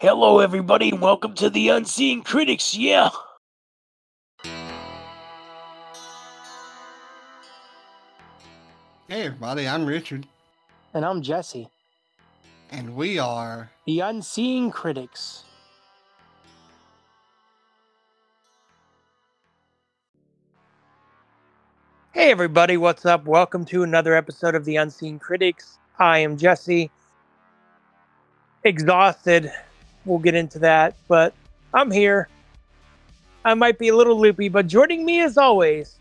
Hello, everybody, and welcome to the Unseen Critics. Yeah. Hey everybody, I'm Richard, And I'm Jesse, and we are the Unseen Critics. Hey, everybody, what's up? Welcome to another episode of the Unseen Critics. I am Jesse. Exhausted. We'll get into that, but I'm here. I might be a little loopy, but joining me as always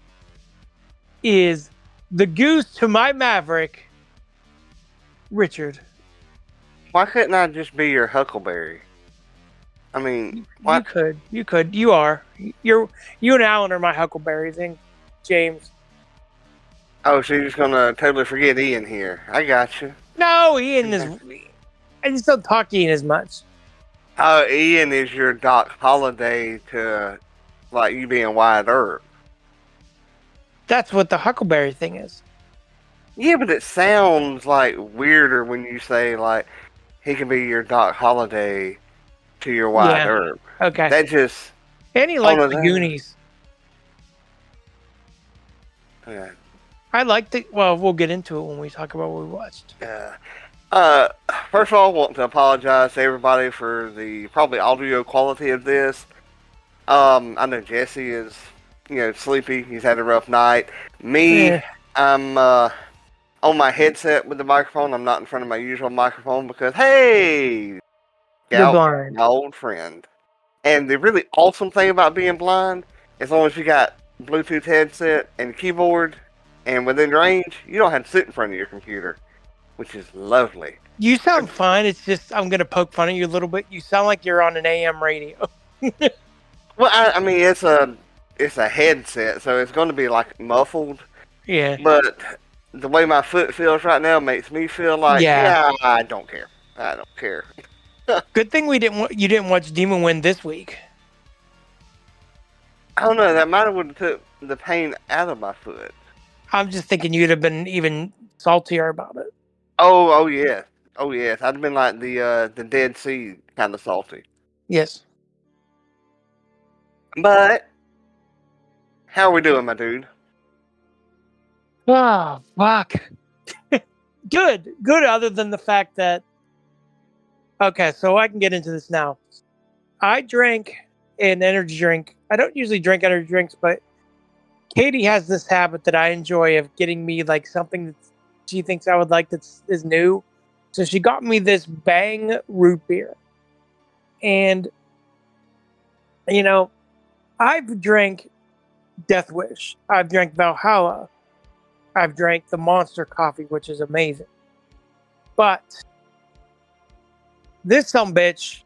is the goose to my maverick, Richard. Why couldn't I just be your Huckleberry? I mean, You could. You could. You are. You're. You and Alan are my huckleberries, and James. Oh, so you're just gonna totally forget Ian here? I got you. No, Ian is. I just don't talk to Ian as much. Oh, Ian is your Doc Holliday to like you being Wyatt Earp. That's what the huckleberry thing is. Yeah, but it sounds like weirder when you say like he can be your Doc Holliday to your Wyatt Yeah. Earp. Okay. That just and he likes the that- Goonies. yeah. I like the. Well, we'll get into it when we talk about what we watched. Yeah. Uh, first of all, I want to apologize to everybody for the probably audio quality of this. Um, I know Jesse is, you know, sleepy. He's had a rough night. Me, Eh, I'm uh, on my headset with the microphone. I'm not in front of my usual microphone because, hey, Gal, my old friend. And the really awesome thing about being blind, as long as you got Bluetooth headset and keyboard, and within range, you don't have to sit in front of your computer, which is lovely. You sound fine. It's just I'm gonna poke fun at you a little bit. You sound like you're on an AM radio. Well, I, I mean, it's a it's a headset, so it's going to be like muffled. yeah. But the way my foot feels right now makes me feel like, Yeah. yeah, I don't care. I don't care. Good thing we didn't. You didn't watch Demon Wind this week. I don't know. That might have would have took the pain out of my foot. I'm just thinking you'd have been even saltier about it. Oh, oh yeah, oh yes. I'd have been like the uh, the Dead Sea kind of salty. Yes. But how are we doing, my dude? Oh, fuck. good. Good, other than the fact that. Okay, so I can get into this now. I drank an energy drink. I don't usually drink energy drinks, but Katie has this habit that I enjoy of getting me like something that she thinks I would like that is new. So she got me this Bang root beer. And, you know, I've drank Death Wish, I've drank Valhalla, I've drank the Monster Coffee, which is amazing. But this some bitch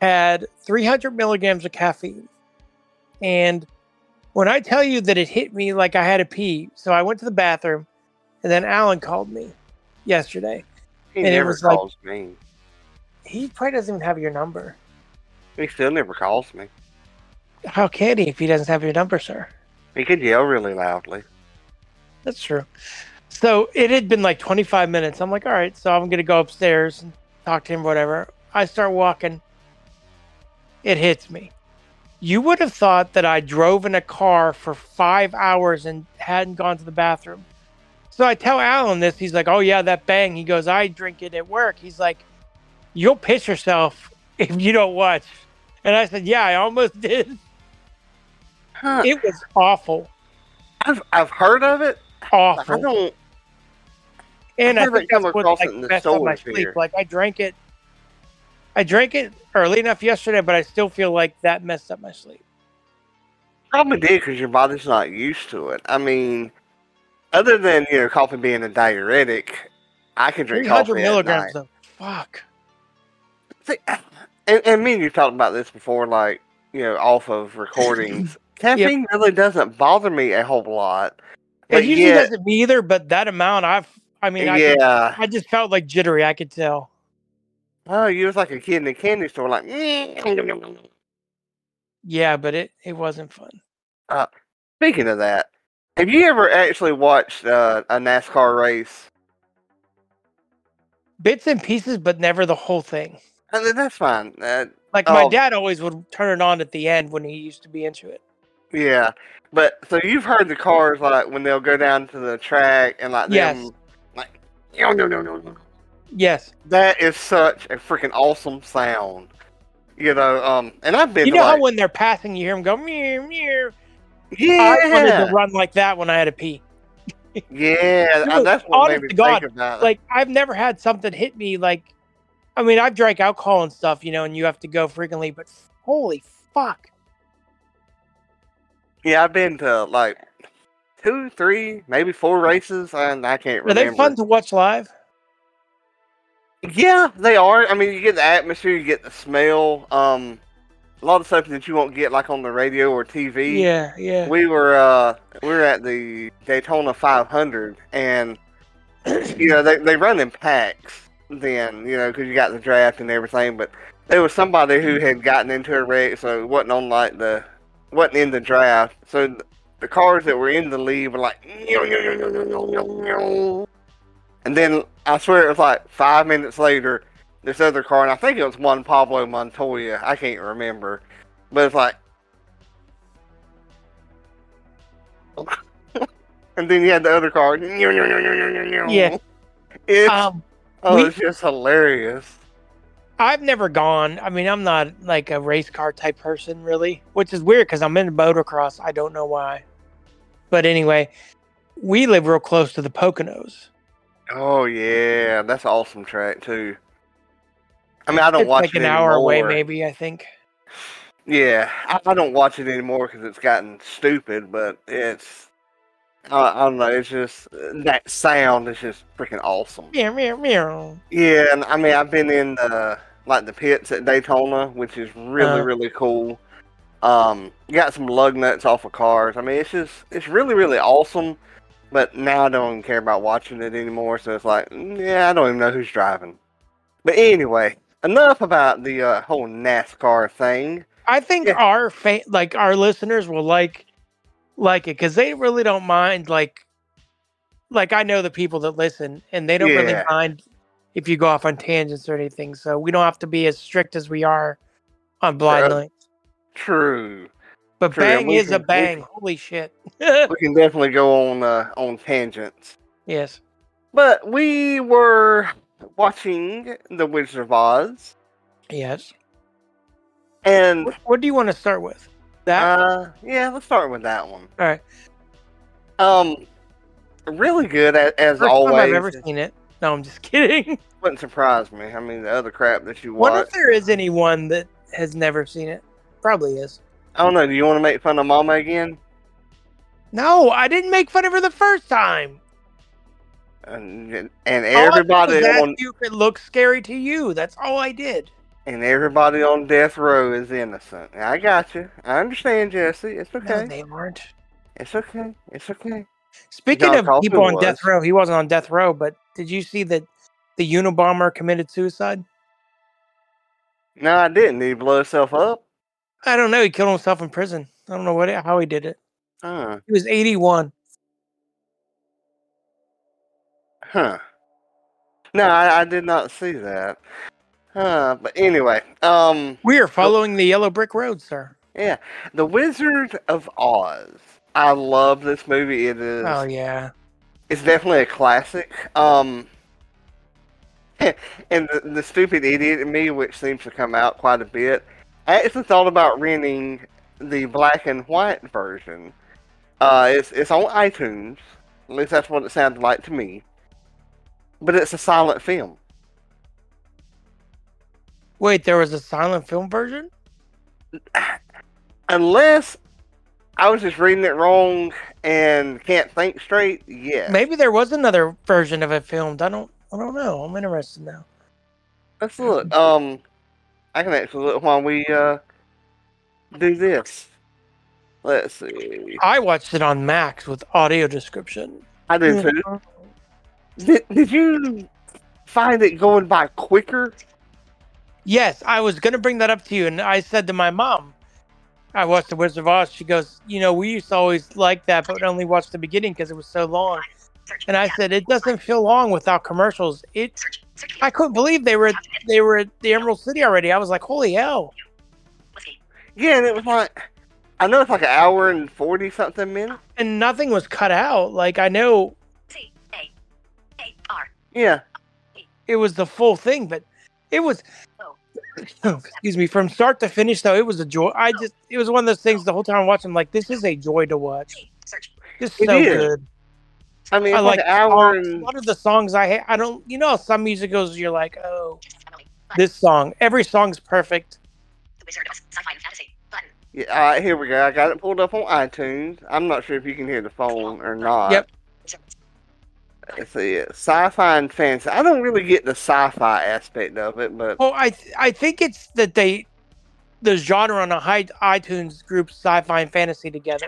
had 300 milligrams of caffeine. And when I tell you that it hit me like I had a pee, so I went to the bathroom, and then Alan called me yesterday. He And it never was like- calls me. He probably doesn't even have your number. He still never calls me. How can he if he doesn't have your number, sir? He could yell really loudly. That's true. So it had been like 25 minutes. I'm like, all right, so I'm going to go upstairs and talk to him, whatever. I start walking. It hits me. You would have thought that I drove in a car for five hours and hadn't gone to the bathroom. So I tell Alan this. He's like, oh, yeah, that bang. He goes, I drink it at work. He's like, you'll piss yourself if you don't watch. And I said, yeah, I almost did. Huh. It was awful. I've I've heard of it. Awful. I don't. And I I, think that's what like messed up my sleep. here. Like I drank it, I drank it early enough yesterday, but I still feel like that messed up my sleep. Probably did because your body's not used to it. I mean, other than you know coffee being a diuretic, I can drink Three hundred coffee milligrams of fuck. See, and, and me and you talked about this before, like you know, off of recordings. Caffeine really doesn't bother me a whole lot. It usually yet, doesn't me either, but that amount, I've, I mean, I, yeah. I just felt like jittery. I could tell. Oh, you was like a kid in a candy store, like. Mm. Yeah, but it it wasn't fun. Uh, speaking of that, have you ever actually watched uh, a NASCAR race? Bits and pieces, but never the whole thing. I mean, that's fine. Uh, Like my Oh. dad always would turn it on at the end when he used to be into it. yeah, but so you've heard the cars like when they'll go down to the track and like Yes. them like no no no no. Yes. That is such a freaking awesome sound. You know, um, and I've been You know like, how when they're passing, you hear them go meow meow. Yeah, I wanted to run like that when I had a pee. yeah, that's what made me God, think about it. Like I've never had something hit me like. I mean, I've drank alcohol and stuff, you know, and you have to go frequently, but holy fuck! Yeah, I've been to like two, three, maybe four races, and I can't Are remember. they fun to watch live? Yeah, they are. I mean, you get the atmosphere, you get the smell. Um, a lot of stuff that you won't get like on the radio or TV. Yeah, yeah. We were uh we were at the Daytona 500, and you know they they run in packs then, you know, because you got the draft and everything. But there was somebody who had gotten into a wreck, so it wasn't on like the wasn't in the draft. So the cars that were in the lead were like, and then I swear it was like five minutes later, this other car, and I think it was Juan Pablo Montoya. I can't remember, but it's like. and then you had the other car. Yeah. It's Um, oh, we- it's just hilarious. I've never gone. I mean, I'm not like a race car type person, really, which is weird because I'm into motocross. I don't know why. But anyway, we live real close to the Poconos. Oh yeah, that's an awesome track too. I mean, I don't it's watch like it an hour away, maybe. I think. Yeah, I, I don't watch it anymore because it's gotten stupid. But it's, I, I don't know. It's just that sound is just freaking awesome. Meow, meow, meow. Yeah, and I mean, I've been in the like the pits at Daytona, which is really Uh. really cool. Um, got some lug nuts off of cars. I mean, it's just it's really really awesome. But now I don't even care about watching it anymore. So it's like, mm, yeah, I don't even know who's driving. But anyway, enough about the uh, whole NASCAR thing. I think Yeah. our fa- like our listeners will like like it because they really don't mind like like I know the people that listen and they don't really mind if you go off on tangents or anything. So we don't have to be as strict as we are on blind nights. True. But True, bang is a can- we bang. can- Holy shit. We can definitely go on uh, on tangents. yes. But we were watching The Wizard of Oz, Yes. and What, what do you want to start with? That uh, yeah, let's start with that one. all right. Um, really good as, as First always. time I've ever seen it. No, I'm just kidding. Wouldn't surprise me. I mean, the other crap that you watch. What if there is anyone that has never seen it? Probably is. I don't know. Do you want to make fun of Mama again? No, I didn't make fun of her the first time. And, and All I did everybody on you it looks scary to you. That's all I did. and everybody on death row is innocent. I got you. I understand, Jesse. It's No, okay. they aren't. It's okay. It's okay. Speaking John of Kaufman people on was. death row, he wasn't on death row, but did you see that the Unabomber committed suicide? No, I didn't. Did he blow himself up? I don't know. He killed himself in prison. I don't know what how he did it. Huh. He was 81. Huh. No, I, I did not see that. Huh. But anyway, um, We are following the yellow brick road, sir. yeah, The Wizard of Oz. I love this movie. It is. Oh yeah. it's definitely a classic. Um, and the, the stupid idiot in me, which seems to come out quite a bit, I actually thought about renting the black and white version. Uh, it's it's on iTunes. At least that's what it sounded like to me. But it's a silent film. Wait, there was a silent film version? Unless I was just reading it wrong and can't think straight. Yeah. Maybe there was another version of it filmed. I don't I don't know. I'm interested now. Let's look. Um, I can actually look while we uh do this. Let's see. I watched it on Max with audio description. I do too. Did, did you find it going by quicker? Yes, I was gonna bring that up to you, and I said to my mom, I watched The Wizard of Oz. She goes, you know, we used to always like that, but only watch the beginning because it was so long. and I said it doesn't feel long without commercials. It I couldn't believe they were they were at the Emerald City already. I was like, holy hell! Yeah, and it was like I know it's like an hour and forty something minutes. And nothing was cut out. Like I know Yeah, it was the full thing, but it was oh. excuse me from start to finish though. It was a joy. I just it was one of those things the whole time I'm watching. Like this is a joy to watch. Just so good. I mean I like an hour and lot of the songs I ha- I don't you know some musicals you're like oh this song every song's perfect. yeah. All right, here we go. I got it pulled up on iTunes. I'm not sure if you can hear the phone or not. Yep. Let's see, sci-fi and fantasy. I don't really get the sci-fi aspect of it, but Oh, I th- I think it's that they the genre on a high iTunes group sci-fi and fantasy together.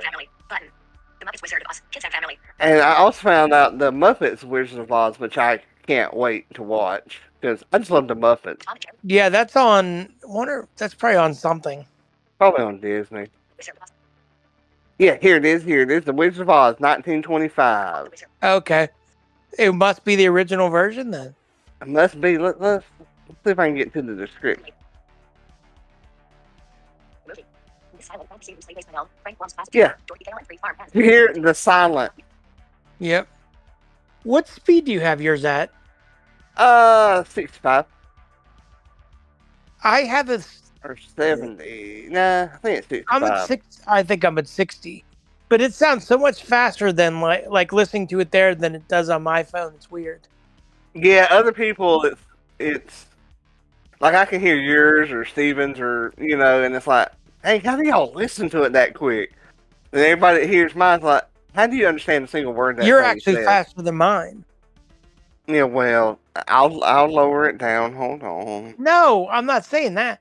and I also found out the Muppets Wizard of Oz, which I can't wait to watch because I just love the Muppets. Yeah, that's on. Wonder that's probably on something. Probably on Disney. Yeah, here it is. Here it is. The Wizard of Oz, 1925. Okay, it must be the original version then. It must be. Let, let's, let's see if I can get to the description. Yeah. You hear the silent. Yep. What speed do you have yours at? Uh, 65 I have a. or 70. Nah, I think it's 65. I'm at six. I think I'm at sixty, but it sounds so much faster than like like listening to it there than it does on my phone. It's weird. Yeah, other people, it's it's like I can hear yours or Stevens or you know, and it's like, hey, how do y'all listen to it that quick? And everybody that hears mine's like, how do you understand a single word that You're actually says? faster than mine. Yeah, well, I'll I'll lower it down. Hold on. No, I'm not saying that.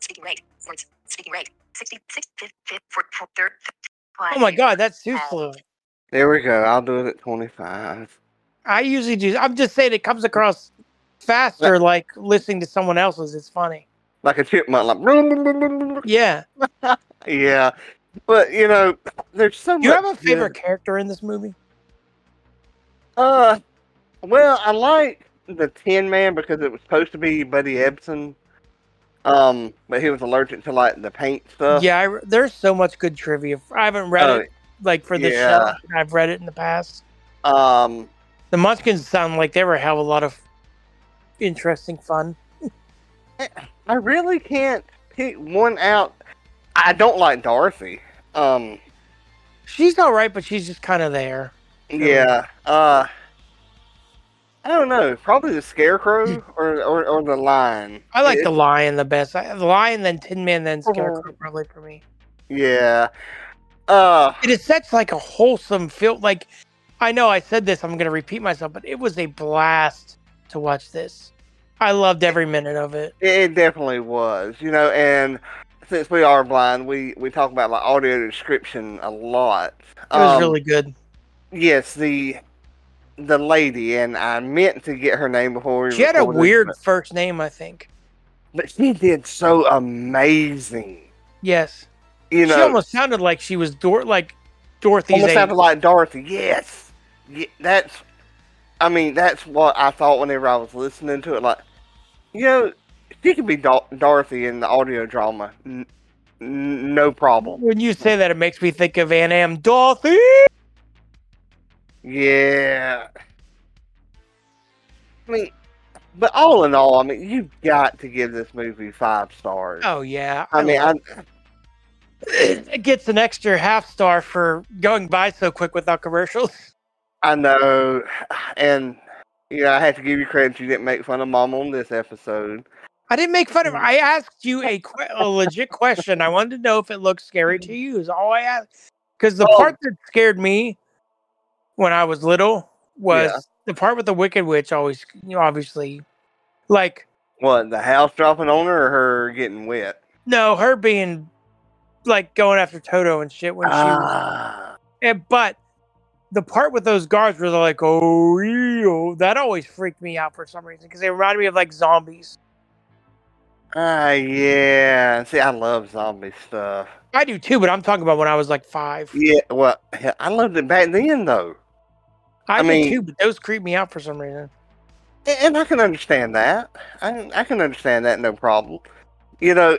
Speaking rate. Words. Speaking rate. 66. fif- fif- for- for- Oh my god, that's too slow. There we go. I'll do it at twenty five. I usually do. I'm just saying it comes across faster, like listening to someone else's. It's funny. Like a chipmunk, like Yeah. yeah. But you know, there's so Do you have a favorite character in this movie? Uh, well, I like the Tin Man because it was supposed to be Buddy Ebsen. Um, but he was allergic to like the paint stuff. yeah, I, there's so much good trivia. I haven't read Oh, it like for this yeah. show. I've read it in the past. Um, The Munchkins sound like they were a hell of a lot of interesting fun. I really can't pick one out. I don't like Dorothy. Um, She's all right, but she's just kind of there. yeah. Uh, I don't know. Probably the Scarecrow or or, or the Lion. I like It- the Lion the best. I, the Lion, then Tin Man, then Scarecrow, probably for me. Yeah. Uh, It is such like a wholesome feel. Like I know I said this, I'm going to repeat myself, but it was a blast to watch this. I loved every minute of it. It definitely was, you know, and since we are blind, we we talk about like audio description a lot. It was Um, really good. yes, the the lady, and I meant to get her name before we. She had a weird but, first name, I think. but she did so amazing. Yes, You she know, almost sounded like she was Dor- like Dorothy. almost age. sounded like Dorothy. Yes, yeah, that's. I mean, that's what I thought whenever I was listening to it. Like, you know, she could be Dor- Dorothy in the audio drama, n- n- no problem. when you say that, it makes me think of Ann M. Dorothy. Yeah. I mean, but all in all, I mean, you've got to give this movie five stars. Oh yeah, I mean, I, it gets an extra half star for going by so quick without commercials. I know, and you know, I have to give you credit. You didn't make fun of Mom on this episode. I didn't make fun of. Mm. I asked you a, que- a legit question. I wanted to know if it looked scary to you. Is all I asked. Because the Oh. part that scared me when I was little was Yeah. the part with the Wicked Witch. Always, you know, obviously, like What the house dropping on her, or her getting wet? no, her being like going after Toto and shit when she. Was, Ah, and, but the part with those guards where they're like, "Oh, ew," that always freaked me out for some reason because they reminded me of like zombies. ah, yeah. See, I love zombie stuff. I do too, but I'm talking about when I was like five. Yeah, well, I loved it back then though, I, I mean- too, but those creep me out for some reason. And I can understand that. I I can understand that, no problem. You know,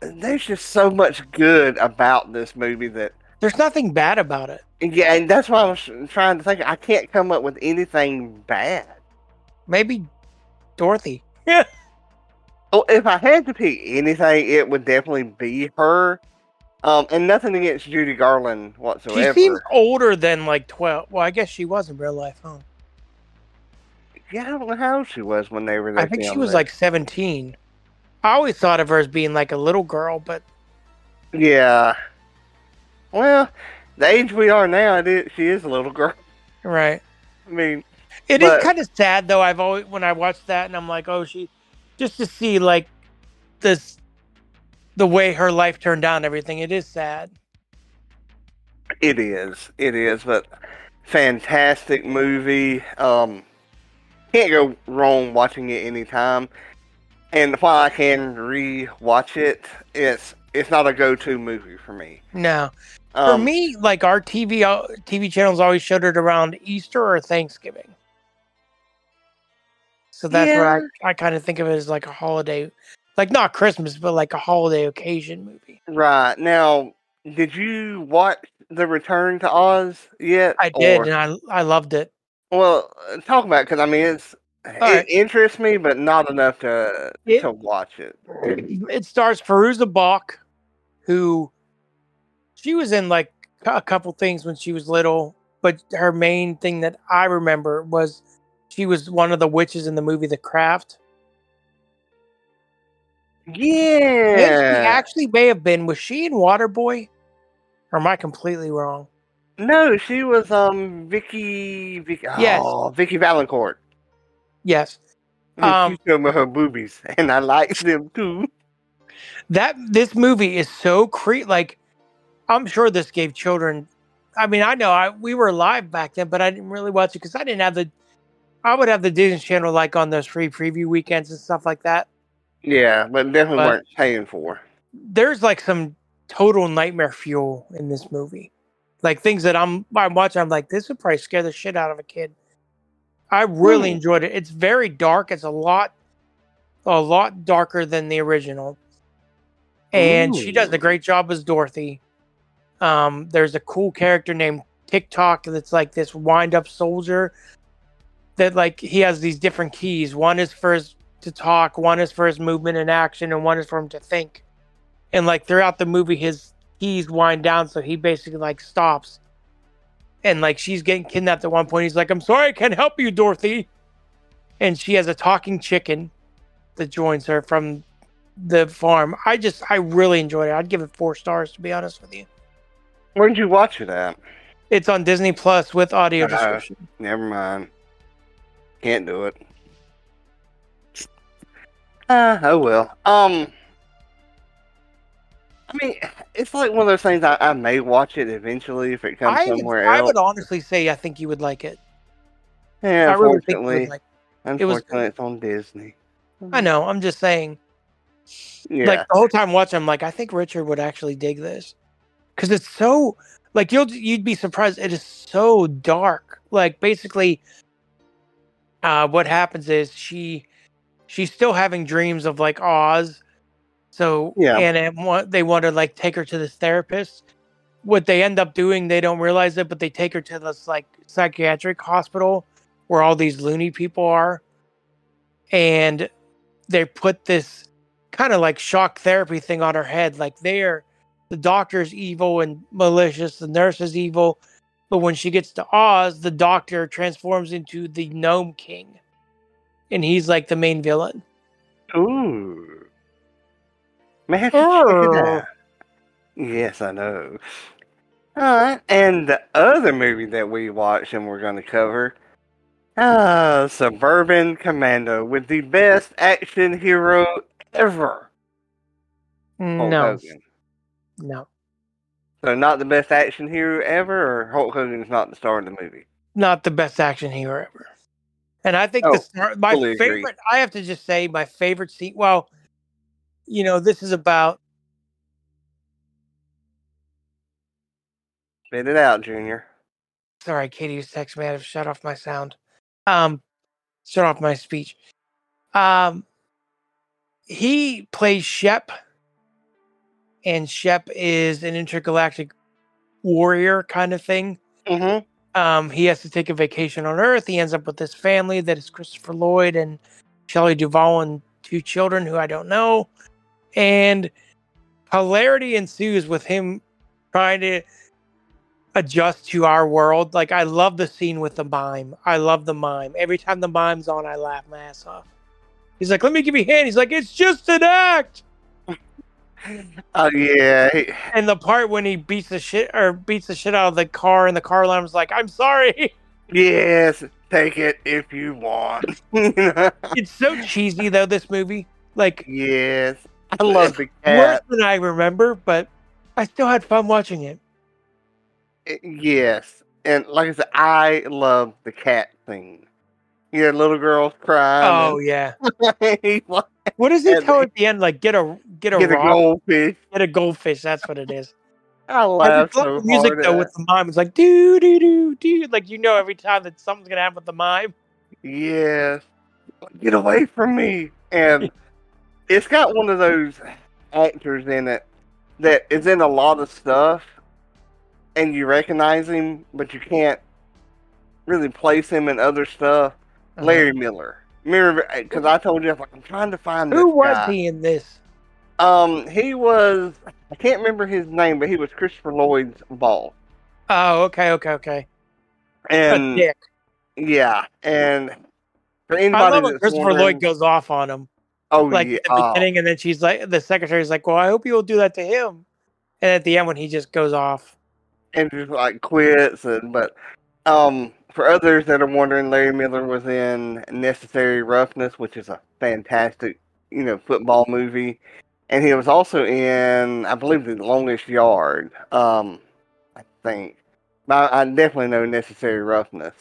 there's just so much good about this movie that There's nothing bad about it. yeah, and that's why I was trying to think. I can't come up with anything bad. Maybe Dorothy. Yeah. Well, if I had to pick anything, it would definitely be her. Um, and nothing against Judy Garland whatsoever. She seems older than like 12. Well, I guess she was in real life, huh? Yeah, I don't know how old she was when they were. There. I think she was like 17. I always thought of her as being like a little girl, but Yeah. Well, the age we are now, it is, she is a little girl. right. I mean, It is But- kind of sad though. I've always when I watched that and I'm like, oh, she just to see like this the way her life turned out and everything. It is sad. it is. It is. But fantastic movie. Um, can't go wrong watching it anytime. And while I can re-watch it, it's it's not a go-to movie for me. No, for Um, me, like our TV uh, TV channels always showed it around Easter or Thanksgiving. So that's what I, I kind of think of it as like a holiday, like not Christmas, but like a holiday occasion movie. right now, did you watch The Return to Oz yet? I did, Or- and I I loved it. Well, talk about because I mean it's it right. interests me, but not enough to It- to watch it. It stars Fairuza Balk, who she was in like a couple things when she was little, but her main thing that I remember was she was one of the witches in the movie The Craft. And she Yeah. actually may have been. Was she in Waterboy? Or am I completely wrong? No, she was um Vicky. Vicky Yes. Oh, Vicki Vallencourt. Yes. Um, she showed me her boobies, and I liked them too. That this movie is so cre like I'm sure this gave children I mean, I know I we were live back then, but I didn't really watch it because I didn't have the I would have the Disney Channel like on those free preview weekends and stuff like that. Yeah, but definitely But- weren't paying for. There's like some total nightmare fuel in this movie. Like things that I'm I'm watching, I'm like, this would probably scare the shit out of a kid. I really Hmm. enjoyed it. It's very dark. It's a lot a lot darker than the original. And she does a great job as Dorothy. Um, there's a cool character named Tik-Tok that's like this wind up soldier that like he has these different keys. One is for his to talk, one is for his movement and action, and one is for him to think. And like throughout the movie, his keys wind down, so he basically like stops. And like she's getting kidnapped at one point. He's like, I'm sorry, I can't help you, Dorothy. And she has a talking chicken that joins her from the farm. I just I really enjoyed it. I'd give it four stars to be honest with you. Where'd you watch it at? It's on Disney Plus with audio Uh-huh. description. Never mind. Can't do it. Ah, oh well. Um, I mean, it's like one of those things. I, I may watch it eventually if it comes I, somewhere I else. I would honestly say I think you would like it. yeah, I really think you unfortunately, would like. it was- unfortunately, it's on Disney. I know. I'm just saying. Yeah, Like the whole time watching, I'm like, I think Richard would actually dig this because it's so like you'll you'd be surprised. It is so dark. Like basically, uh, what happens is she she's still having dreams of like Oz. So Yeah. and they want to like take her to this therapist. What they end up doing, they don't realize it, but they take her to this like psychiatric hospital where all these loony people are, and they put this kind of like shock therapy thing on her head. Like they're the doctor's evil and malicious, the nurse is evil. But when she gets to Oz, the doctor transforms into the Nome King. And he's like the main villain. Ooh. May have to check it out. Yes, I know. Alright, and the other movie that we watched and we're going to cover, uh, Suburban Commando with the best action hero ever. No, no, So not the best action hero ever, or Hulk Hogan's not the star of the movie? not the best action hero ever. And I think oh, the, my totally favorite, agree. I have to just say, my favorite scene. Well, you know, this is about. Spit it out, Junior. Sorry, Katie was text me. I have shut off my sound. Um, shut off my speech. Um, he plays Shep, and Shep is an intergalactic warrior kind of thing. Mm-hmm. Um, he has to take a vacation on Earth. He ends up with this family that is Christopher Lloyd and Shelley Duvall and two children who I don't know. And hilarity ensues with him trying to adjust to our world. Like I love the scene with the mime. I love the mime. Every time the mime's on, I laugh my ass off. He's like, "Let me give you a hand." He's like, "It's just an act." Oh yeah, And the part when he beats the shit or beats the shit out of the car, and the car alarm's like, "I'm sorry." yes. Take it if you want. It's so cheesy though. This movie, like, yes, I love the cat. worse than I remember, but I still had fun watching it. Eh, yes, and like I said, I love the cat thing. Yeah, little girls crying. Oh yeah. and like, What does he tell at the end? Like, get a get a get a goldfish. get a goldfish. That's what it is. I I laugh just love so the music though with the mime. It's like doo doo doo doo. Like you know every time that something's gonna happen with the mime. Yes. Get away from me. And it's got one of those actors in it that is in a lot of stuff and you recognize him, but you can't really place him in other stuff. Uh-huh. Larry Miller. Mirror, because I told you, I was like, I'm trying to find Who was guy. he in this? Um, he was, I can't remember his name, but he was Christopher Lloyd's boss. Oh, okay, okay, okay. And yeah, and for I love when Christopher wondering, Lloyd goes off on him. oh Like yeah, at the beginning, and then she's like, the secretary's like, "Well, I hope you'll do that to him." And at the end, when he just goes off, and just like quits and but um for others that are wondering larry miller was in necessary roughness which is a fantastic you know football movie. And he was also in i believe the longest yard. Um i think but i, I definitely know necessary roughness.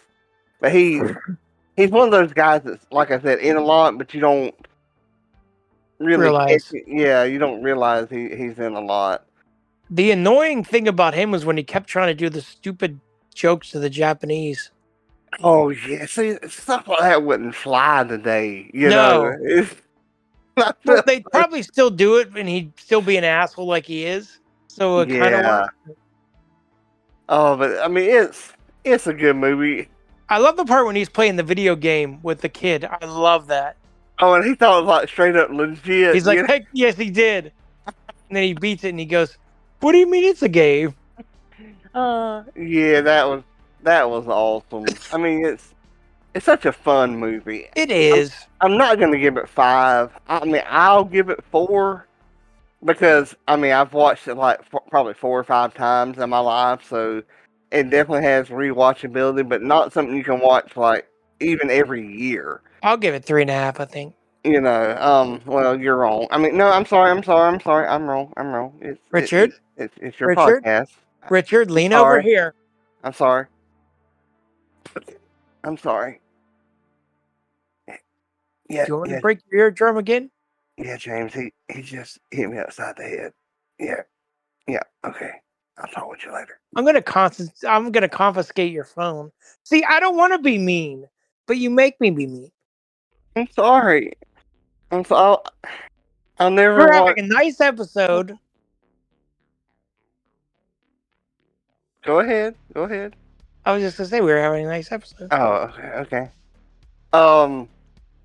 But he he's one of those guys that's like i said in a lot but you don't really Realize. yeah you don't realize he, he's in a lot. The annoying thing about him was when he kept trying to do the stupid jokes to the Japanese. Oh yeah, see stuff like that wouldn't fly today. You No. know, Well, they'd probably still do it, and he'd still be an asshole like he is. So it kind of. Yeah. Oh, but I mean, it's it's a good movie. I love the part when he's playing the video game with the kid. I love that. Oh, and he thought it was like straight up legit. He's like, "Heck, yes, he did." And then he beats it, and he goes, "What do you mean it's a game?" Yeah, that was that was awesome. I mean, it's it's such a fun movie. It is. I'm not gonna give it five. I mean, I'll give it four because I mean I've watched it like f- probably four or five times in my life, so it definitely has rewatchability, but not something you can watch like even every year. I'll give it three and a half. I think. You know, um, well, you're wrong. I mean, no, I'm sorry, I'm sorry, I'm sorry, I'm wrong, I'm wrong. It's Richard? it's, it's, it's your Richard? podcast. Richard, lean over here. I'm sorry. I'm sorry. Yeah, Do you want yeah, to break your eardrum again? Yeah, James, he, he just hit me upside the head. Yeah. Yeah, okay. I'll talk with you later. I'm gonna. I'm gonna confiscate your phone. See, I don't want to be mean, but you make me be mean. I'm sorry. I'm so I'll, I'll never We're want having a nice episode. Go ahead. Go ahead. I was just gonna say we were having a nice episode. Oh, okay, okay. Um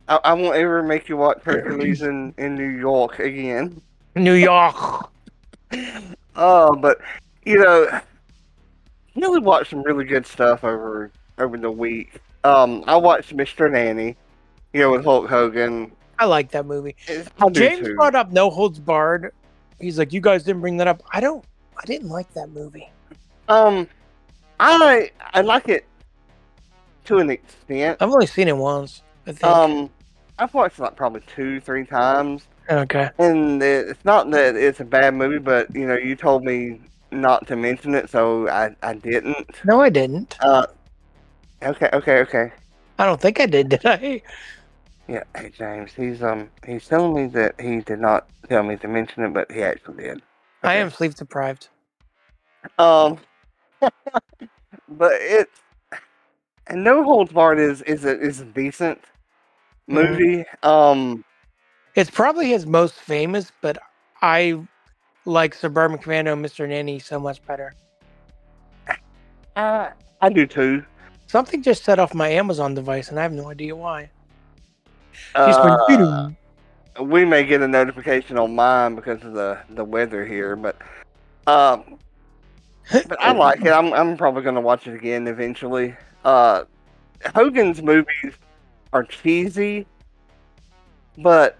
I, I won't ever make you watch Hercules in, in New York again. New York. Oh, but you know, really watched some really good stuff over over the week. Um, I watched Mr. Nanny, you know, with Hulk Hogan. I like that movie. James too. brought up No Holds Barred. He's like, you guys didn't bring that up. I don't. I didn't like that movie. Um, I I like it to an extent. I've only seen it once. I think. Um, I've watched it like probably two, three times, okay. and it's not that it's a bad movie, but you know, you told me not to mention it, so I I didn't. No, I didn't. Uh, okay, okay, okay. I don't think I did. Did I? Yeah, hey James, he's um he's telling me that he did not tell me to mention it, but he actually did. I am sleep deprived. Um, but it and No Holds Barred is is a is a decent movie. Um, It's probably his most famous, but I like Suburban Commando and Mr. Nanny so much better. I I do too. Something just set off my Amazon device, and I have no idea why. Uh, we may get a notification on mine because of the the weather here, but um, but I like it. I'm I'm probably gonna watch it again eventually. Uh, Hogan's movies are cheesy, but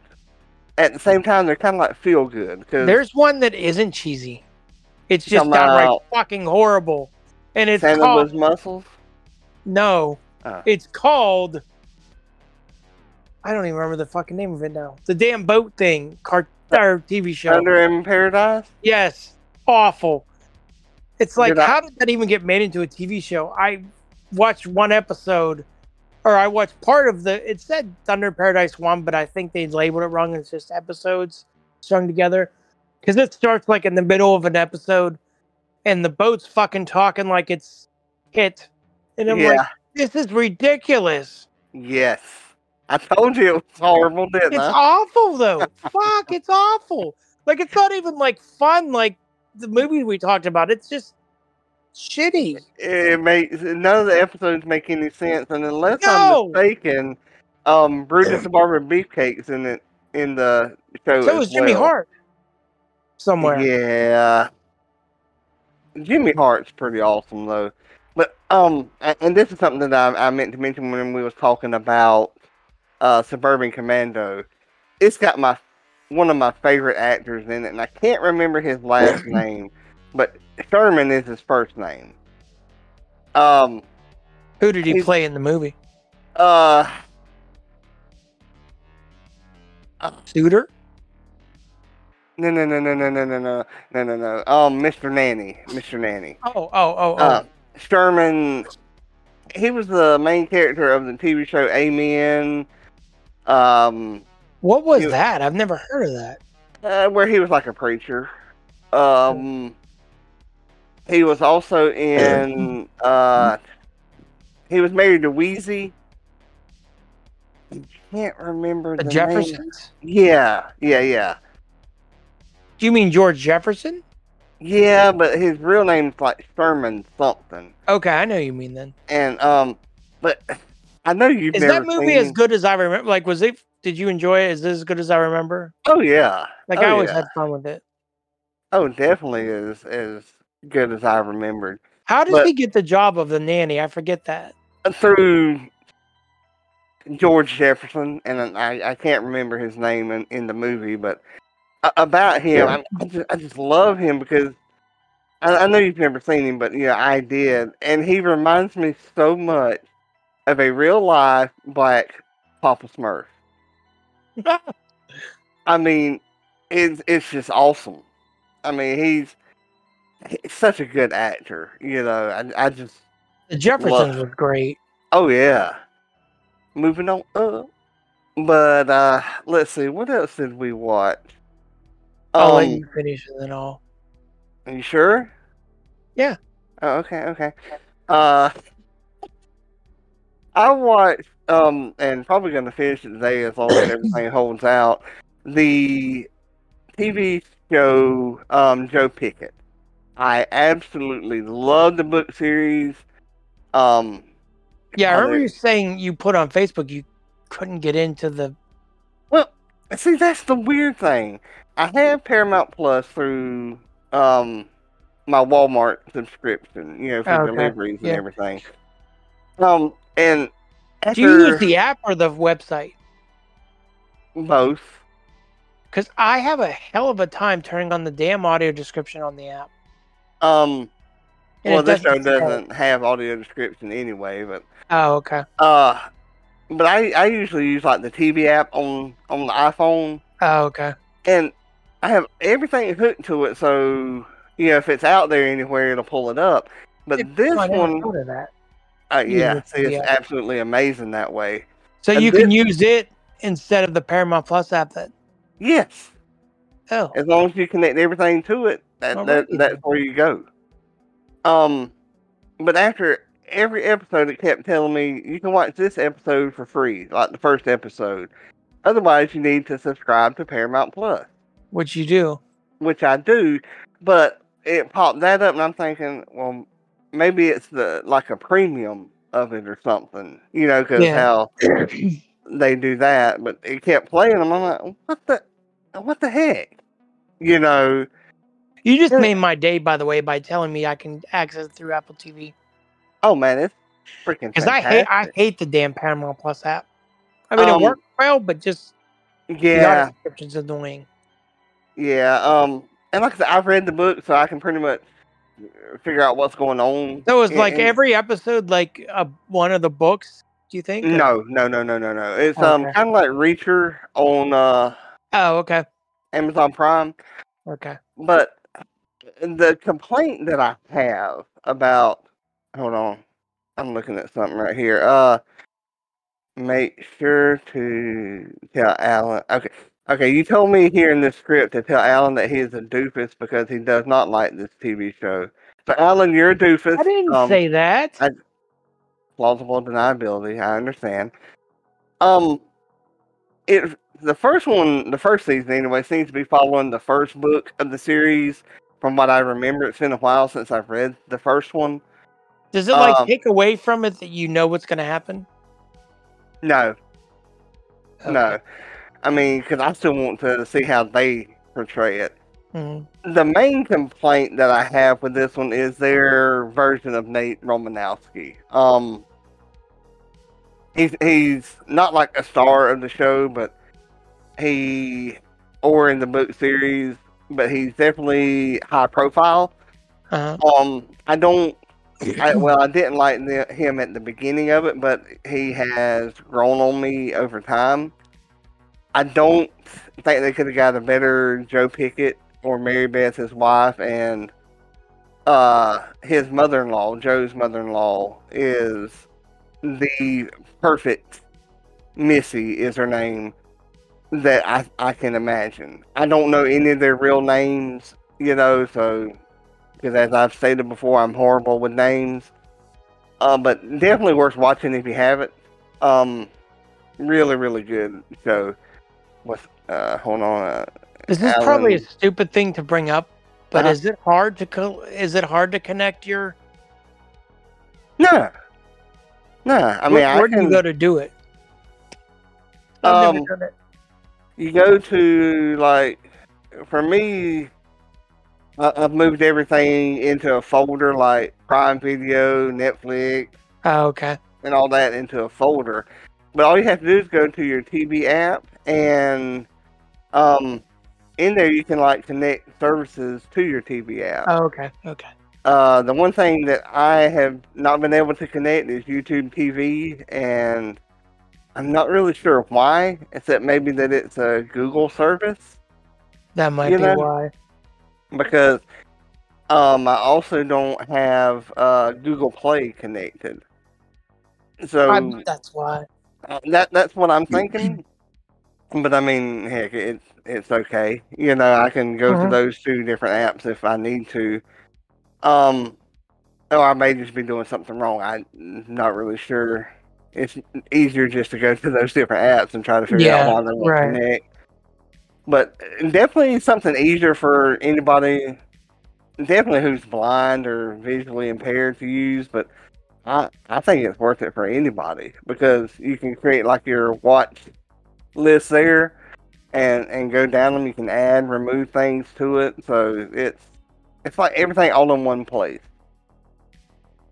at the same time they're kind of like feel good There's one that isn't cheesy. It's just downright out. fucking horrible. And it's Santa called muscles. No. Oh. It's called I don't even remember the fucking name of it now. The damn boat thing, car or TV show. Thunder in Paradise. Yes. Awful. It's like I- how did that even get made into a TV show? I watched one episode or I watched part of the it said Thunder Paradise 1, but I think they labeled it wrong. It's just episodes strung together. Cuz it starts like in the middle of an episode and the boat's fucking talking like it's hit. And I'm yeah. like, this is ridiculous. yes. I told you it was horrible, didn't It's I? awful though. Fuck, it's awful. Like it's not even like fun like the movie we talked about. It's just shitty. It makes none of the episodes make any sense, and unless No. I'm mistaken, um, Brutus the Barber Beefcake's in it in the show. So is Jimmy well. Hart somewhere. Yeah, Jimmy Hart's pretty awesome though. But um, and this is something that I, I meant to mention when we was talking about uh, Suburban Commando. It's got my one of my favorite actors in it, and I can't remember his last name, but Sherman is his first name. Um, Who did he play in the movie? uh, Suitor? no, no, no, no, no, no, no, no, no, no, no. Um, Mr. Nanny, Mr. Nanny. Oh, oh, oh, oh. Uh, Sherman, he was the main character of the TV show Amen. Um, what was you- that? I've never heard of that. uh, where he was like a preacher. Um, he was also in. Uh, he was married to Weezy. I can't remember The the name. Jeffersons? Yeah, yeah, yeah, Do you mean George Jefferson? yeah. But his real name's like Sherman something. Okay, I know you mean then. And um, but I know you've Is that movie seen... as good as I remember? Like, was it? Did you enjoy it? Is this as good as I remember? Oh yeah. Like, Oh, I always yeah. had fun with it. Oh, definitely as as good as I remembered. How did But- he get the job of the nanny? I forget that. Uh, through George Jefferson, and I, I can't remember his name in, in the movie, but about him, I, I, just, I just love him because I, I know you've never seen him, but yeah, I did, and he reminds me so much of a real life black Papa Smurf. I mean, it's it's just awesome. I mean, he's, he's such a good actor. You know, I I just the Jeffersons was great. oh yeah. Moving on up, but uh let's see, what else did we watch? Oh, I'll let Um, you finish and then I'll. Are you sure? Yeah. Oh, okay, okay. Uh, I watched, um, and probably going to finish it today as long as everything holds out. The TV show, um, Joe Pickett. I absolutely love the book series. Um, Yeah, I remember you saying you put on Facebook you couldn't get into the. Well, see, that's the weird thing. I have Paramount Plus through um my Walmart subscription, you know, for Okay, deliveries and yeah. everything. Um, and after Do you use the app or the website? both, Because I have a hell of a time turning on the damn audio description on the app. um, And well, this show doesn't have audio description anyway, but Oh, okay. uh, but I I usually use like the TV app on on the iPhone, Oh, okay. and I have everything hooked to it, so you know if it's out there anywhere, it'll pull it up. But If- this one. Uh, yeah, Yeah, see, it's yeah. absolutely amazing that way. So And you this- can use it instead of the Paramount Plus app. That Yes, oh, as long as you connect everything to it, that, that Alrighty that's where you go. Um, but after every episode, it kept telling me you can watch this episode for free, like the first episode. Otherwise, you need to subscribe to Paramount Plus, Which you do. which I do. But it popped that up, and I'm thinking, well, maybe it's the like a premium of it or something, you know, because Yeah. how they do that. But it kept playing them. I'm like, what the, what the heck, you know? You just made my day, by the way, by telling me I can access it through Apple TV. Oh man, it's freaking. Because I hate, I hate the damn Paramount Plus app. I mean, Um, it works well, but just yeah, auto subscription's annoying. yeah. Um, and like I said, I've read the book, so I can pretty much figure out what's going on. So is in- like every episode like a, one of the books? Do you think? No, no, no, no, no, no. It's um kind of like Reacher on uh Oh, okay. Amazon Prime, Okay. but the complaint that I have about hold on, I'm looking at something right here. Uh, make sure to tell Alan. Okay, okay. You told me here in this script to tell Alan that he is a doofus because he does not like this TV show. So Alan, you're a doofus. I didn't Um, say that. I- plausible deniability. I understand. Um, it the first one, the first season anyway, seems to be following the first book of the series. From what I remember, it's been a while since I've read the first one. Does it like um, take away from it that you know what's going to happen? No, no. I mean, because I still want to see how they portray it. Mhm. The main complaint that I have with this one is their version of Nate Romanowski. Um, he's he's not like a star of the show, but he or in the book series, but he's definitely high profile. Uh-huh. Um, I don't. I, well, I didn't like the, him at the beginning of it, but he has grown on me over time. I don't think they could have got a better Joe Pickett or Mary Beth, his wife, and uh, his mother-in-law, Joe's mother-in-law, is the perfect Missy is her name that I I can imagine. I don't know any of their real names, you know, so because as I've stated before, I'm horrible with names. Uh, but definitely worth watching if you haven't. Um, really, really good show. With uh, hold on, uh, This is probably a stupid thing to bring up, but Uh-huh. is it hard to co- is it hard to connect your? no, no. I mean, where, I where do you go to do it? I've never Um, done it. you go to like for me I, i've moved everything into a folder like prime video netflix Oh, okay. and all that into a folder but all you have to do is go to your tv app and um in there you can like connect services to your tv app Oh, okay. Okay. uh, the one thing that I have not been able to connect is YouTube TV, and I'm not really sure why, except maybe that it's a Google service. That might be know, why. Because um, I also don't have uh, Google Play connected. So I, that's why. That that's what I'm thinking. But I mean, heck, it's it's okay. You know, I can go Mhm. to those two different apps if I need to. Um, or I may just be doing something wrong. I'm not really sure. It's easier just to go to those different apps and try to figure Yeah, out why they won't right. connect. But definitely something easier for anybody, definitely who's blind or visually impaired to use. But I I think it's worth it for anybody because you can create like your watch list there and and go down them. You can add, remove things to it. So it's it's like everything all in one place.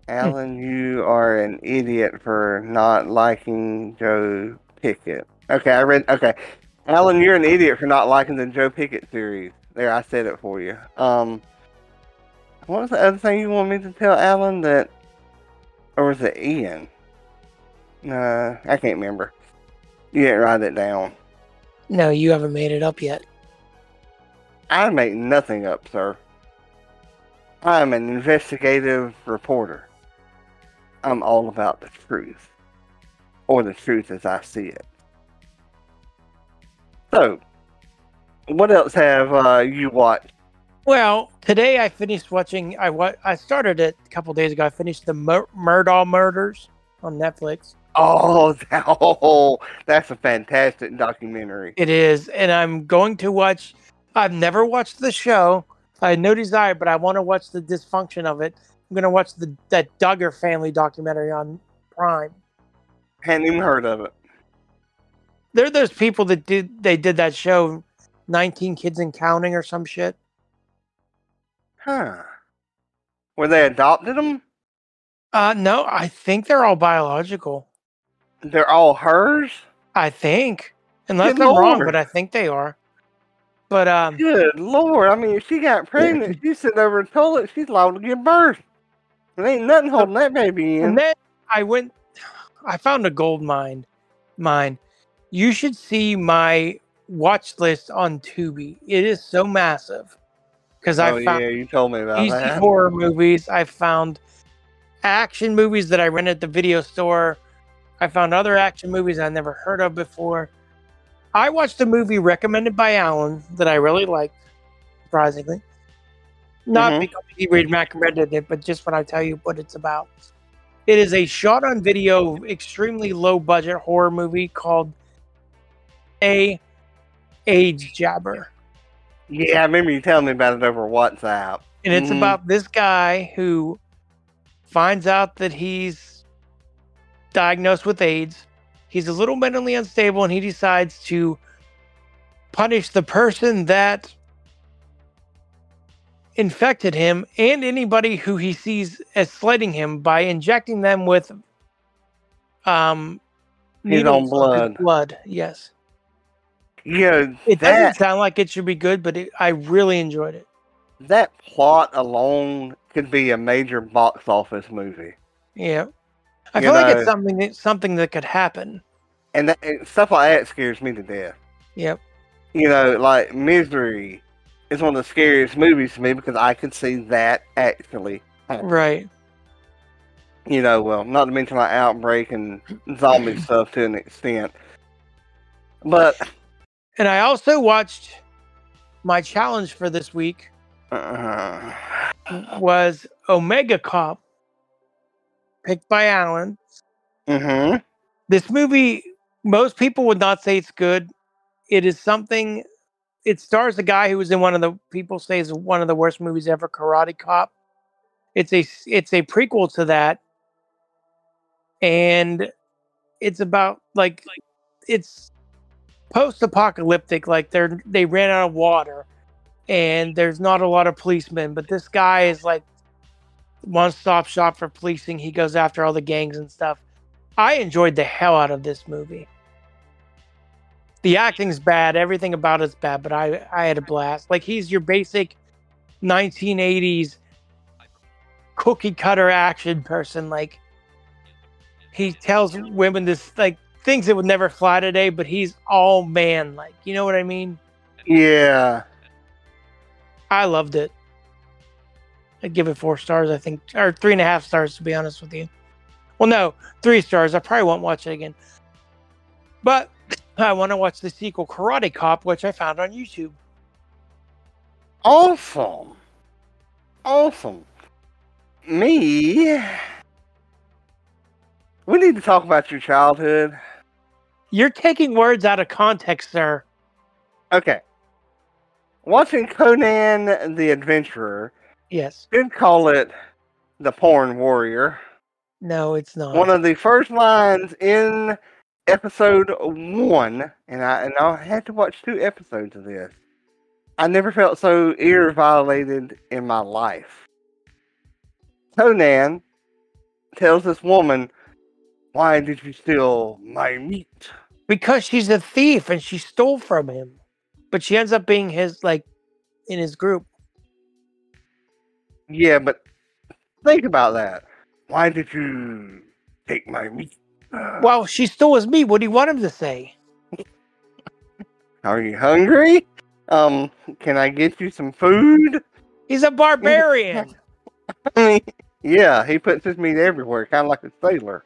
Alan, you are an idiot for not liking Joe Pickett. Okay, I read. Okay, Alan, you're an idiot for not liking the Joe Pickett series. There, I said it for you. Um, what was the other thing you want me to tell Alan that, or was it Ian? Nah, I can't remember. You didn't write it down. No, you haven't made it up yet. I make nothing up, sir. I'm an investigative reporter. I'm all about the truth, or the truth as I see it. So, what else have uh, you watched Well, today I finished watching. I wa- I started it a couple days ago. I finished the Mur- Murdaugh Murders on Netflix. Oh, that, oh, that's a fantastic documentary. It is, and I'm going to watch. I've never watched the show. I had no desire, but I want to watch the dysfunction of it. I'm going to watch the that Duggar family documentary on Prime. Hadn't even heard of it. They're those people that did they did that show, 19 Kids and Counting or some shit. Huh. Where they adopted them? Uh, no, I think they're all biological. They're all hers? I think, unless Good I'm wrong, but I think they are. But um, Good lord. I mean, if she got pregnant, she's sitting over and told it she's liable to give birth. There ain't nothing holding that baby in. and then I went. I found a gold mine. Mine. You should see my watch list on Tubi. It is so massive because oh, I found yeah, you told me about easy that. horror movies. I found action movies that I rented at the video store. I found other action movies I never heard of before. I watched a movie recommended by Alan that I really liked, surprisingly. Not Mhm. because he recommended it, but just when I tell you what it's about. It is a shot on video, extremely low budget horror movie called A Age Jabber. Yeah, I remember you telling me about it over WhatsApp. and it's Mhm. about this guy who finds out that he's diagnosed with AIDS. He's a little mentally unstable, and he decides to punish the person that infected him and anybody who he sees as slighting him by injecting them with um His own blood. blood yes Yeah, it that doesn't sound like it should be good but it, i really enjoyed it that plot alone could be a major box office movie. Yeah. I You feel like it's something that something that could happen. And, that, and stuff like that scares me to death. Yep. You know, like Misery is one of the scariest movies to me because I could see that actually happen. Right. You know, well, not to mention like Outbreak and zombie stuff to an extent. But And I also watched my challenge for this week uh, was Omega Cop, picked by Alan. hmm This movie, most people would not say it's good. It is something. It stars a guy who was in one of the people say is one of the worst movies ever, Karate Cop. It's a it's a prequel to that, and it's about like, like it's post-apocalyptic. Like they're they ran out of water, and there's not a lot of policemen. But this guy is like one-stop shop for policing. He goes after all the gangs and stuff. I enjoyed the hell out of this movie. The acting's bad, everything about it's bad, but I I had a blast. Like he's your basic 1980s cookie cutter action person. Like he tells women this like things that would never fly today, but he's all man. Like you know what I mean? yeah, I loved it. I'd give it four stars, I think, or three and a half stars to be honest with you. Well, no, three stars. I probably won't watch it again. But I want to watch the sequel, Karate Cop, which I found on YouTube. awesome, awesome. Me, we need to talk about your childhood. You're taking words out of context, sir. Okay. Watching Conan the Adventurer, Yes. did call it the porn warrior. No, it's not. One of the first lines in episode one, and I and I had to watch two episodes of this. I never felt so ear violated in my life. Conan tells this woman, "Why did you steal my meat?" because she's a thief and she stole from him. But she ends up being his, like, in his group. Yeah, but think about that. Why did you take my meat? Well, she stole his meat. What do you want him to say? Are you hungry? Um, can I get you some food? He's a barbarian. I mean, yeah, he puts his meat everywhere, kind of like a sailor,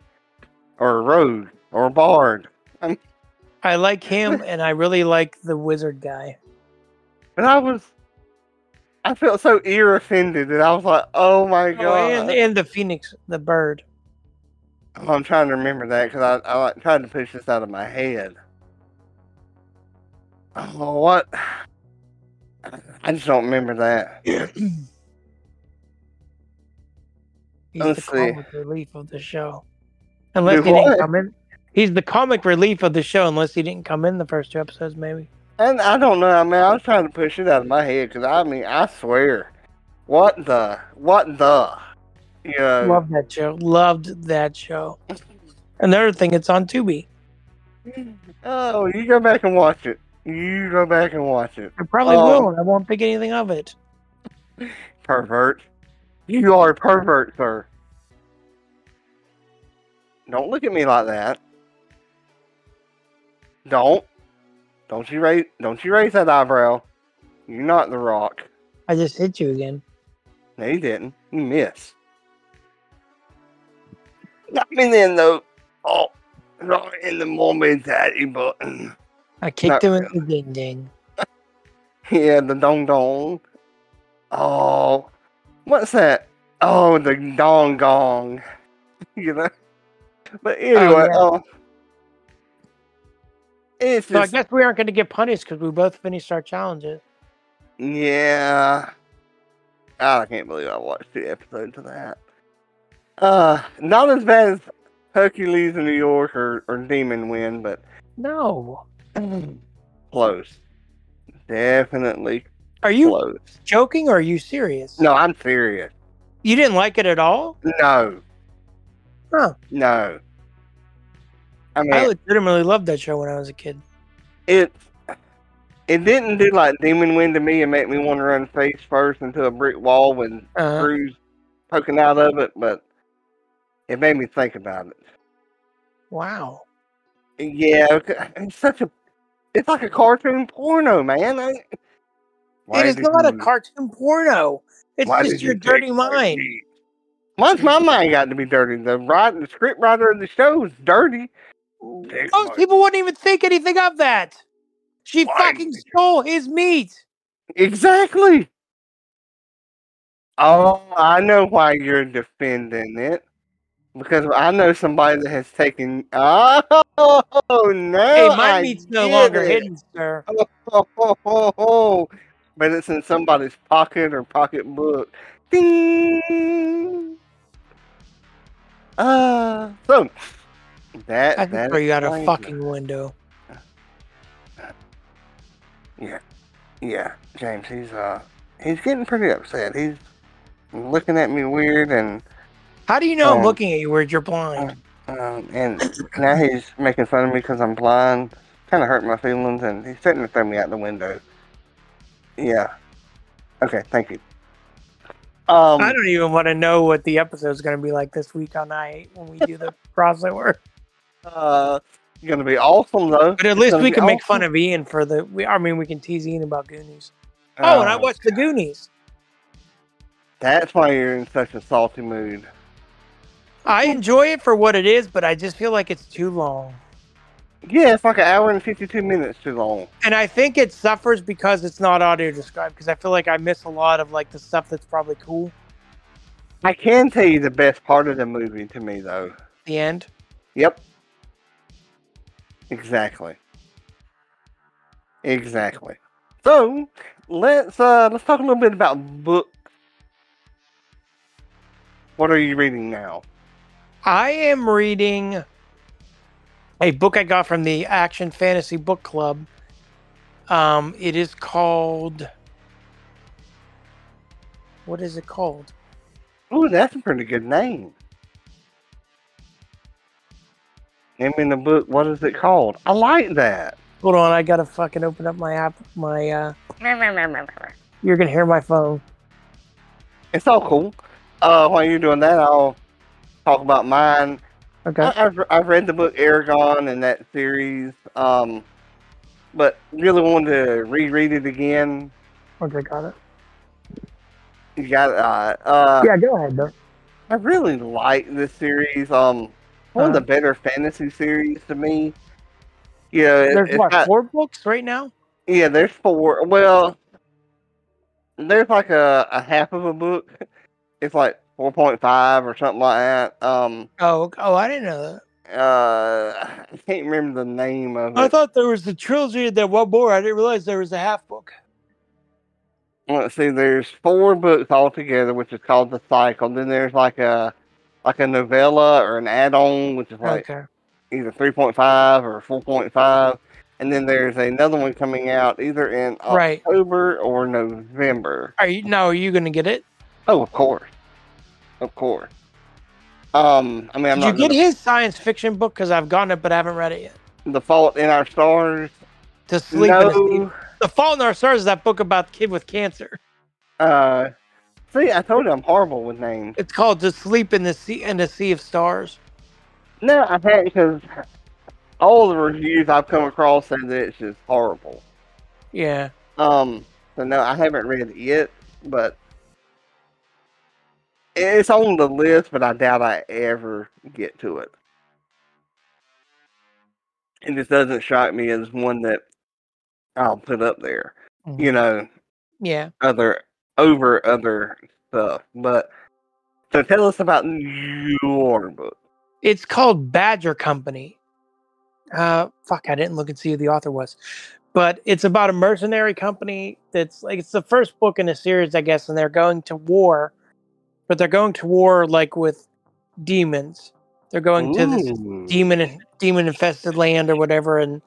or a rogue, or a bard. I like him, and I really like the wizard guy. And I was, I felt so ear offended, and I was like, "Oh my Oh, god!" and, and the phoenix, the bird. Oh, I'm trying to remember that because I, I like, tried to push this out of my head. Oh, what? I just don't remember that. He's Let's the see. relief of the show. Unless he didn't come in. He's the comic relief of the show, unless he didn't come in the first two episodes, maybe. And I don't know. I mean, I was trying to push it out of my head because I mean, I swear, what the, what the, you know, Loved that show. Loved that show. Another thing, it's on Tubi. oh, you go back and watch it. You go back and watch it, I probably Oh. will, I won't think anything of it. pervert. You are a pervert, sir. Don't look at me like that. Don't. Don't you raise don't you raise that eyebrow. You're not the rock. I just hit you again. No, you didn't. You missed. Not me then though. Oh not in the moment daddy button. I kicked Not him in the ding ding. Yeah, the dong dong. Oh what's that? Oh the dong gong. you know? But anyway, yeah. oh, it's So I guess we aren't going to get punished because we both finished our challenges. Yeah. I can't believe I watched two episodes of that. Uh, not as bad as Hercules in New York or, or Demon Wind, but No. close. Definitely Are you close. joking or are you serious? No, I'm serious. You didn't like it at all? No. Huh. No. I mean, I legitimately loved that show when I was a kid. it it didn't do like Demon Wind to me and make me want to run face first into a brick wall with Uh, screws poking out of it, but it made me think about it. wow. Yeah, it's such a it's like a cartoon porno, man. I, it is not a cartoon porno. It's just your dirty mind. Why's my mind got to be dirty? The writer, the script writer of the show is dirty. Most people wouldn't even think anything of that. She Why fucking stole his meat. Exactly. Oh, I know why you're defending it. Because I know somebody that has taken. Oh no! hey, my I meat's no longer it. hidden, sir. Oh, ho, ho, ho. But it's in somebody's pocket or pocketbook. Ding. Uh, so that I that can throw you out a fucking window. Yeah, yeah, James, he's uh he's getting pretty upset. He's looking at me weird and How do you know I'm Um, looking at you weird? you're blind? um and now he's making fun of me because I'm blind. Kind of hurt my feelings, and he's threatening to throw me out the window. Yeah. Okay, thank you. Um, I don't even want to know what the episode is going to be like this week on I when we do the crossover. uh, it's gonna be awesome though. But at It's least we can make fun of Ian for the. We, I mean, we can tease Ian about Goonies. Oh, and I watched the Goonies. That's why you're in such a salty mood. I enjoy it for what it is, but I just feel like it's too long. Yeah, it's like an hour and fifty-two minutes too long. And I think it suffers because it's not audio described. Because I feel like I miss a lot of like the stuff that's probably cool. I can tell you the best part of the movie to me though. The end. Yep. Exactly. Exactly. So let's uh let's talk a little bit about books. What are you reading now? I am reading a book I got from the Action Fantasy Book Club. Um, it is called. What is it called? Ooh, that's a pretty good name. Name in the book, what is it called? I like that. Hold on, I gotta fucking open up my app. My uh, you're gonna hear my phone. It's all cool. Uh, while you're doing that, I'll talk about mine. Okay. I, I've I've read the book Eragon and that series, um, but really wanted to reread it again. Okay, got it. You got uh, uh Yeah, go ahead though. I really like this series. Um, one of the Uh-huh. better fantasy series to me. You know, it- There's what got- four books right now. yeah, there's four. Well, there's like a, a half of a book. It's like four point five or something like that. Um, Oh, oh, I didn't know that. uh, I can't remember the name of it. I thought there was the trilogy and then one more. I didn't realize there was a half book. Let's see. There's four books altogether, which is called the Cycle. Then there's like a like a novella or an add-on, which is like Okay. either three point five or four point five. And then there's another one coming out either in Right. October or November. Are you now? Are you going to get it? Oh, of course, of course. Um, I mean, I'm Did you get gonna- his science fiction book? Because I've gotten it, but I haven't read it yet. The Fault in Our Stars. To sleep in. No. The Fault in Our Stars is that book about the kid with cancer. Uh, see, I told you I'm horrible with names. It's called To Sleep in the Sea in the Sea of Stars. No, I haven't because all the reviews I've come across say that it's just horrible. Yeah. Um, so no, I haven't read it yet, but it's on the list. But I doubt I ever get to it. It just doesn't shock me as one that I'll put up there. Mhm. You know, Yeah. other over other stuff. But so tell us about your book. It's called Badger Company. Uh, fuck, I didn't look and see who the author was, but it's about a mercenary company. That's like it's the first book in a series, I guess, and they're going to war, but they're going to war like with demons. They're going to this demon demon infested land or whatever, and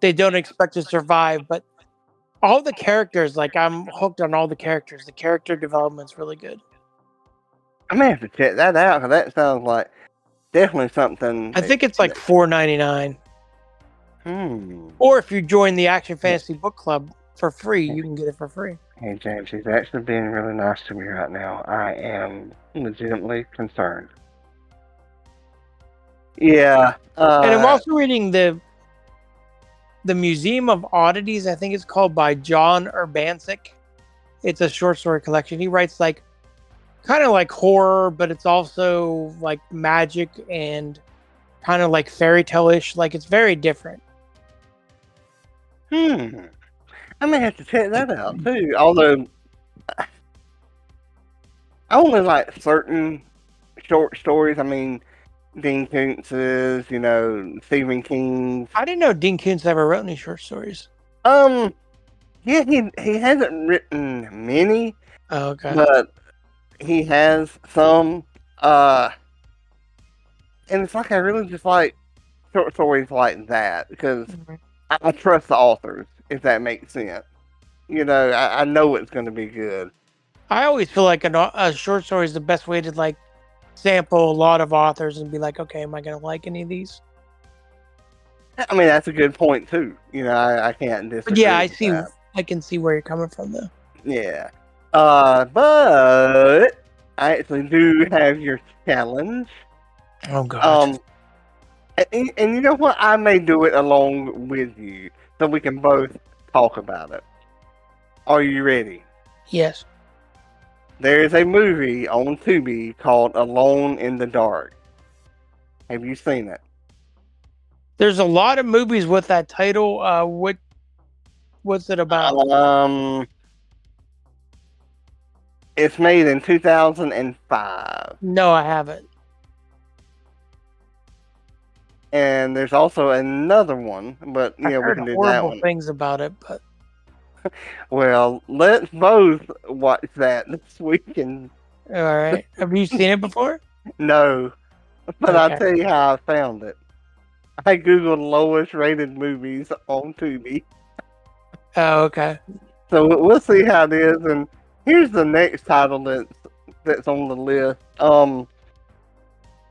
they don't expect to survive. But all the characters, like I'm hooked on all the characters. The character development's really good. I may have to check that out because that sounds like definitely something. I think it's like four ninety nine. Hmm. Or if you join the Action Fantasy Book Club for free, you can get it for free. Hey James, he's actually being really nice to me right now. I am legitimately concerned. Yeah. Uh, and I'm also reading the the Museum of Oddities. I think it's called by John Urbancik. It's a short story collection. He writes like kind of like horror, but it's also like magic and kind of like fairy tale ish. Like it's very different. Hmm. I may have to check that out too. Although I only like certain short stories. I mean, Dean Koontz's, you know, Stephen King's. I didn't know Dean Koontz ever wrote any short stories. Um, yeah, he he hasn't written many, Oh, okay. but he has some. Uh, and it's like I really just like short stories like that because I, I trust the authors, if that makes sense. You know, I, I know it's going to be good. I always feel like an, a short story is the best way to like sample a lot of authors and be like, okay, am I gonna like any of these? I mean, that's a good point too. You know, I, I can't But disagree. yeah, I see. that. I can see where you're coming from, though. Yeah. Uh, but I actually do have your challenge. Oh god. Um, and, and you know what? I may do it along with you, so we can both talk about it. Are you ready? yes. There is a movie on Tubi called Alone in the Dark. Have you seen it? There's a lot of movies with that title. Uh, what what's it about? Um, it's made in 2005, no, I haven't. And there's also another one, but yeah, we can do that one. things about it, but Well, let's both watch that this week and all right. Have you seen it before? no, but I'll tell you how I found it. I googled lowest rated movies on Tubi. Oh, okay. So we- we'll see how it is. And here's the next title that's that's on the list. Um,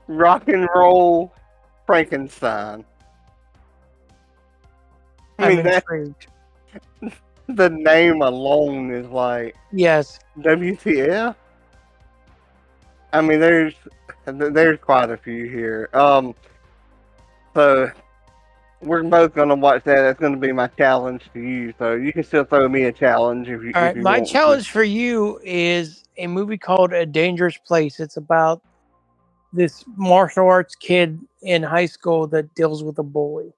Rock and Roll Frankenstein. I I'm mean, that, the name alone is like Yes. WTF. I mean, there's there's quite a few here. Um, so we're both gonna watch that. That's gonna be my challenge to you. So you can still throw me a challenge if you. All if right. you My want to. challenge for you is a movie called A Dangerous Place. It's about this martial arts kid in high school that deals with a bully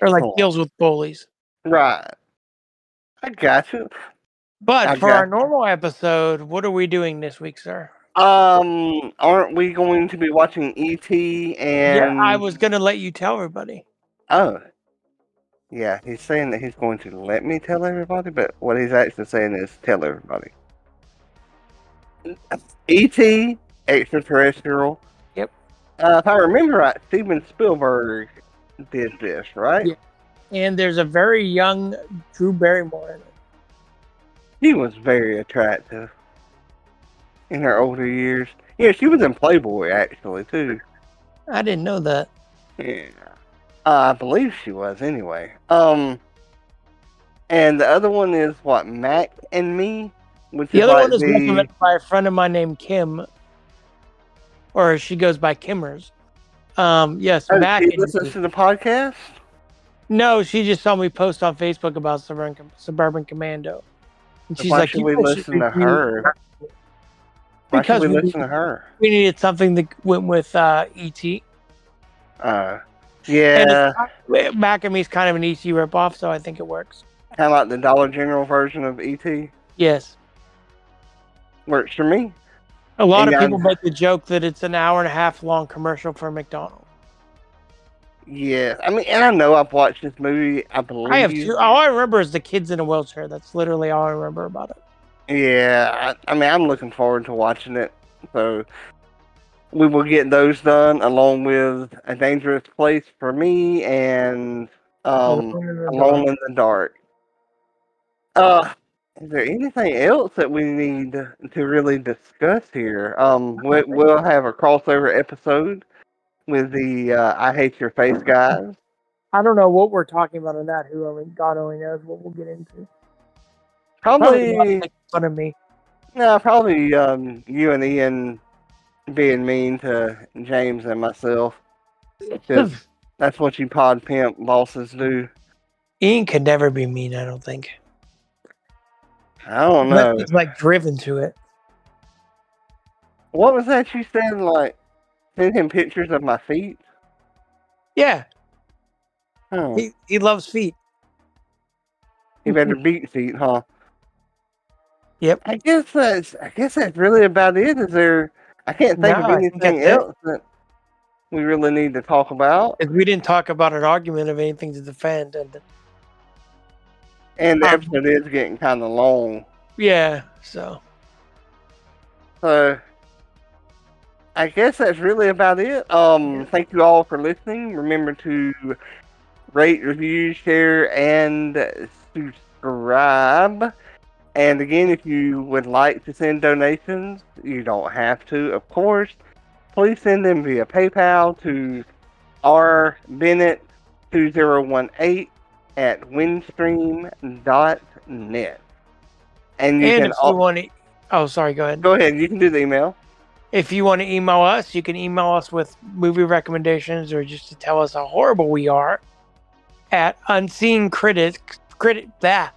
or like deals with bullies. Right. I got you. But for Okay. our normal episode, what are we doing this week, sir? Um, aren't we going to be watching ET and yeah, I was gonna let you tell everybody. Oh. Yeah, he's saying that he's going to let me tell everybody, but what he's actually saying is tell everybody. E.T. extraterrestrial. Yep. Uh, if I remember right, Steven Spielberg did this, right? Yeah. And there's a very young Drew Barrymore in it. She was very attractive in her older years. Yeah, she was in Playboy actually too. I didn't know that. Yeah. Uh, I believe she was anyway. Um and the other one is what, Mac and Me? Which The other like one is the, recommended by a friend of mine named Kim, or she goes by Kimmers. Um, yes, Oh, Mac. she listens to the podcast? No, she just saw me post on Facebook about Suburban, Suburban Commando. And she's Why like, should we listen to her? Why Because should we we- listen to her? We needed something that went with uh, ET. Uh yeah, it's, Mac and Me's kind of an ET ripoff, so I think it works. kind of like the Dollar General version of ET. Yes. Works for me. A lot And of people I'm- make the joke that it's an hour and a half long commercial for McDonald's. Yeah, I mean, and I know I've watched this movie. I believe I have two. All I remember is the kids in a wheelchair. That's literally all I remember about it. Yeah, I, I mean, I'm looking forward to watching it. So we will get those done along with A Dangerous Place for me and um, Alone in the Dark. Uh, is there anything else that we need to really discuss here? Um, we, we'll have a crossover episode with the uh, I Hate Your Face guys. I don't know what we're talking about in that. Who only God only knows what we'll get into. Probably Probably, fun of me. no, probably um, you and Ian being mean to James and myself. 'Cause that's what you pod pimp bosses do. Ian could never be mean. I don't think. I don't know. He's like driven to it. What was that you said? Like, send him pictures of my feet? Yeah, Huh. he, he loves feet. He better beat feet, huh? Yep. I guess that's. I guess that's really about it. Is there? I can't think No, of anything that's it. else that we really need to talk about. If we didn't talk about an argument of anything to defend, and And the Um, episode is getting kind of long, yeah, so so I guess that's really about it. Um, thank you all for listening. Remember to rate, review, share, and subscribe. And again, if you would like to send donations, you don't have to, of course. Please send them via PayPal to rbennett2018 at windstream.net. And you and can if you want to, oh sorry, go ahead. go ahead, you can do the email. If you want to email us, you can email us with movie recommendations or just to tell us how horrible we are at unseen critics critic that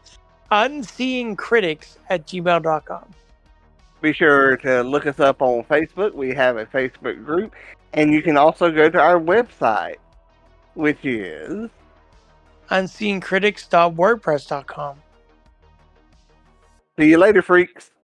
unseen critics at gmail.com. Be sure to look us up on Facebook. We have a Facebook group. And you can also go to our website, which is unseencritics.wordpress.com. see you later, freaks.